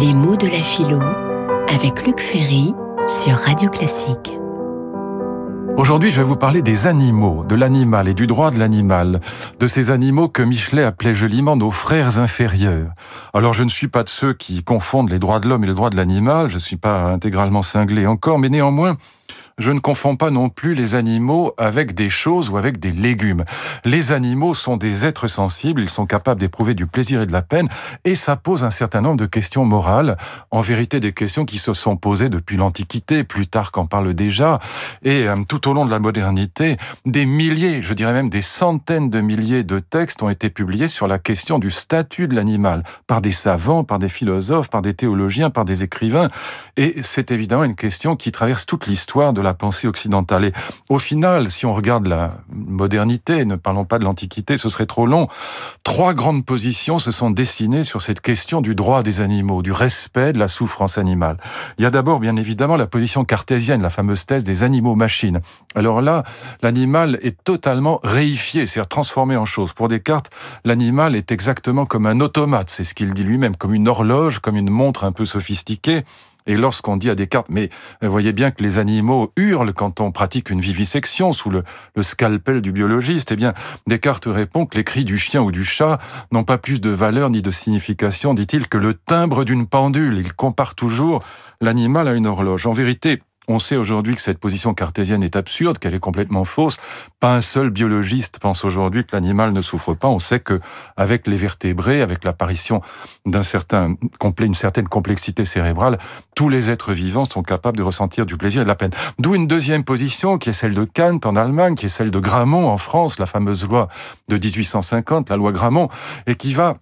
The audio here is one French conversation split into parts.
Les mots de la philo avec Luc Ferry sur Radio Classique. Aujourd'hui, je vais vous parler des animaux, de l'animal et du droit de l'animal, de ces animaux que Michelet appelait joliment nos frères inférieurs. Alors, je ne suis pas de ceux qui confondent les droits de l'homme et les droits de l'animal, je ne suis pas intégralement cinglé encore, mais néanmoins, je ne confonds pas non plus les animaux avec des choses ou avec des légumes. Les animaux sont des êtres sensibles, ils sont capables d'éprouver du plaisir et de la peine, et ça pose un certain nombre de questions morales, en vérité des questions qui se sont posées depuis l'Antiquité, plus tard qu'en parle déjà, et euh, tout au long de la modernité, des milliers, je dirais même des centaines de milliers de textes ont été publiés sur la question du statut de l'animal, par des savants, par des philosophes, par des théologiens, par des écrivains, et c'est évidemment une question qui traverse toute l'histoire de la la pensée occidentale. Et au final, si on regarde la modernité, ne parlons pas de l'Antiquité, ce serait trop long, trois grandes positions se sont dessinées sur cette question du droit des animaux, du respect de la souffrance animale. Il y a d'abord, bien évidemment, la position cartésienne, la fameuse thèse des animaux-machines. Alors là, l'animal est totalement réifié, c'est-à-dire transformé en chose. Pour Descartes, l'animal est exactement comme un automate, c'est ce qu'il dit lui-même, comme une horloge, comme une montre un peu sophistiquée. Et lorsqu'on dit à Descartes, mais vous voyez bien que les animaux hurlent quand on pratique une vivisection sous le, scalpel du biologiste, eh bien, Descartes répond que les cris du chien ou du chat n'ont pas plus de valeur ni de signification, dit-il, que le timbre d'une pendule. Il compare toujours l'animal à une horloge. En vérité, on sait aujourd'hui que cette position cartésienne est absurde, qu'elle est complètement fausse. Pas un seul biologiste pense aujourd'hui que l'animal ne souffre pas. On sait que avec les vertébrés, avec l'apparition d'un certain une certaine complexité cérébrale, tous les êtres vivants sont capables de ressentir du plaisir et de la peine. D'où une deuxième position qui est celle de Kant en Allemagne, qui est celle de Gramont en France, la fameuse loi de 1850, la loi Gramont, et qui va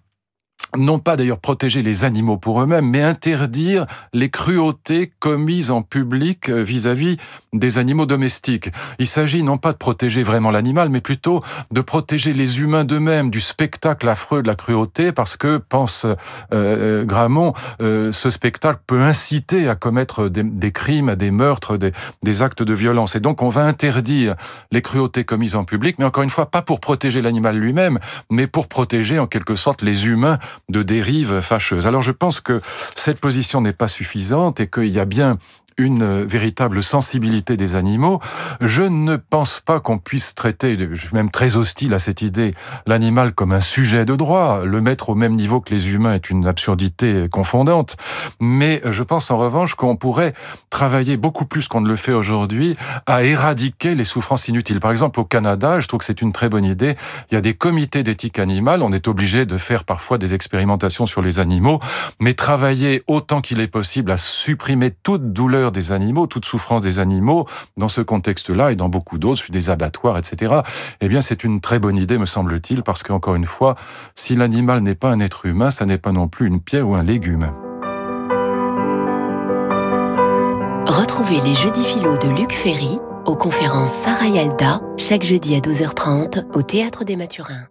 non pas d'ailleurs protéger les animaux pour eux-mêmes, mais interdire les cruautés commises en public euh, vis-à-vis des animaux domestiques. Il s'agit non pas de protéger vraiment l'animal, mais plutôt de protéger les humains d'eux-mêmes du spectacle affreux de la cruauté, parce que, pense euh, euh Gramont, euh, ce spectacle peut inciter à commettre des, crimes, des meurtres, des, des, actes de violence. Et donc on va interdire les cruautés commises en public, mais encore une fois, pas pour protéger l'animal lui-même, mais pour protéger en quelque sorte les humains de dérives fâcheuses. Alors je pense que cette position n'est pas suffisante et qu'il y a bien une véritable sensibilité des animaux. Je ne pense pas qu'on puisse traiter, je suis même très hostile à cette idée, l'animal comme un sujet de droit. Le mettre au même niveau que les humains est une absurdité confondante. Mais je pense en revanche qu'on pourrait travailler beaucoup plus qu'on ne le fait aujourd'hui à éradiquer les souffrances inutiles. Par exemple, au Canada, je trouve que c'est une très bonne idée. Il y a des comités d'éthique animale. On est obligé de faire parfois des expérimentations sur les animaux, mais travailler autant qu'il est possible à supprimer toute douleur des animaux, toute souffrance des animaux, dans ce contexte-là et dans beaucoup d'autres, des abattoirs, etc., eh bien, c'est une très bonne idée, me semble-t-il, parce qu'encore une fois, si l'animal n'est pas un être humain, ça n'est pas non plus une pierre ou un légume. Retrouvez les jeudis philo de Luc Ferry aux conférences Sarah Yalda, chaque jeudi à 12h30 au Théâtre des Mathurins.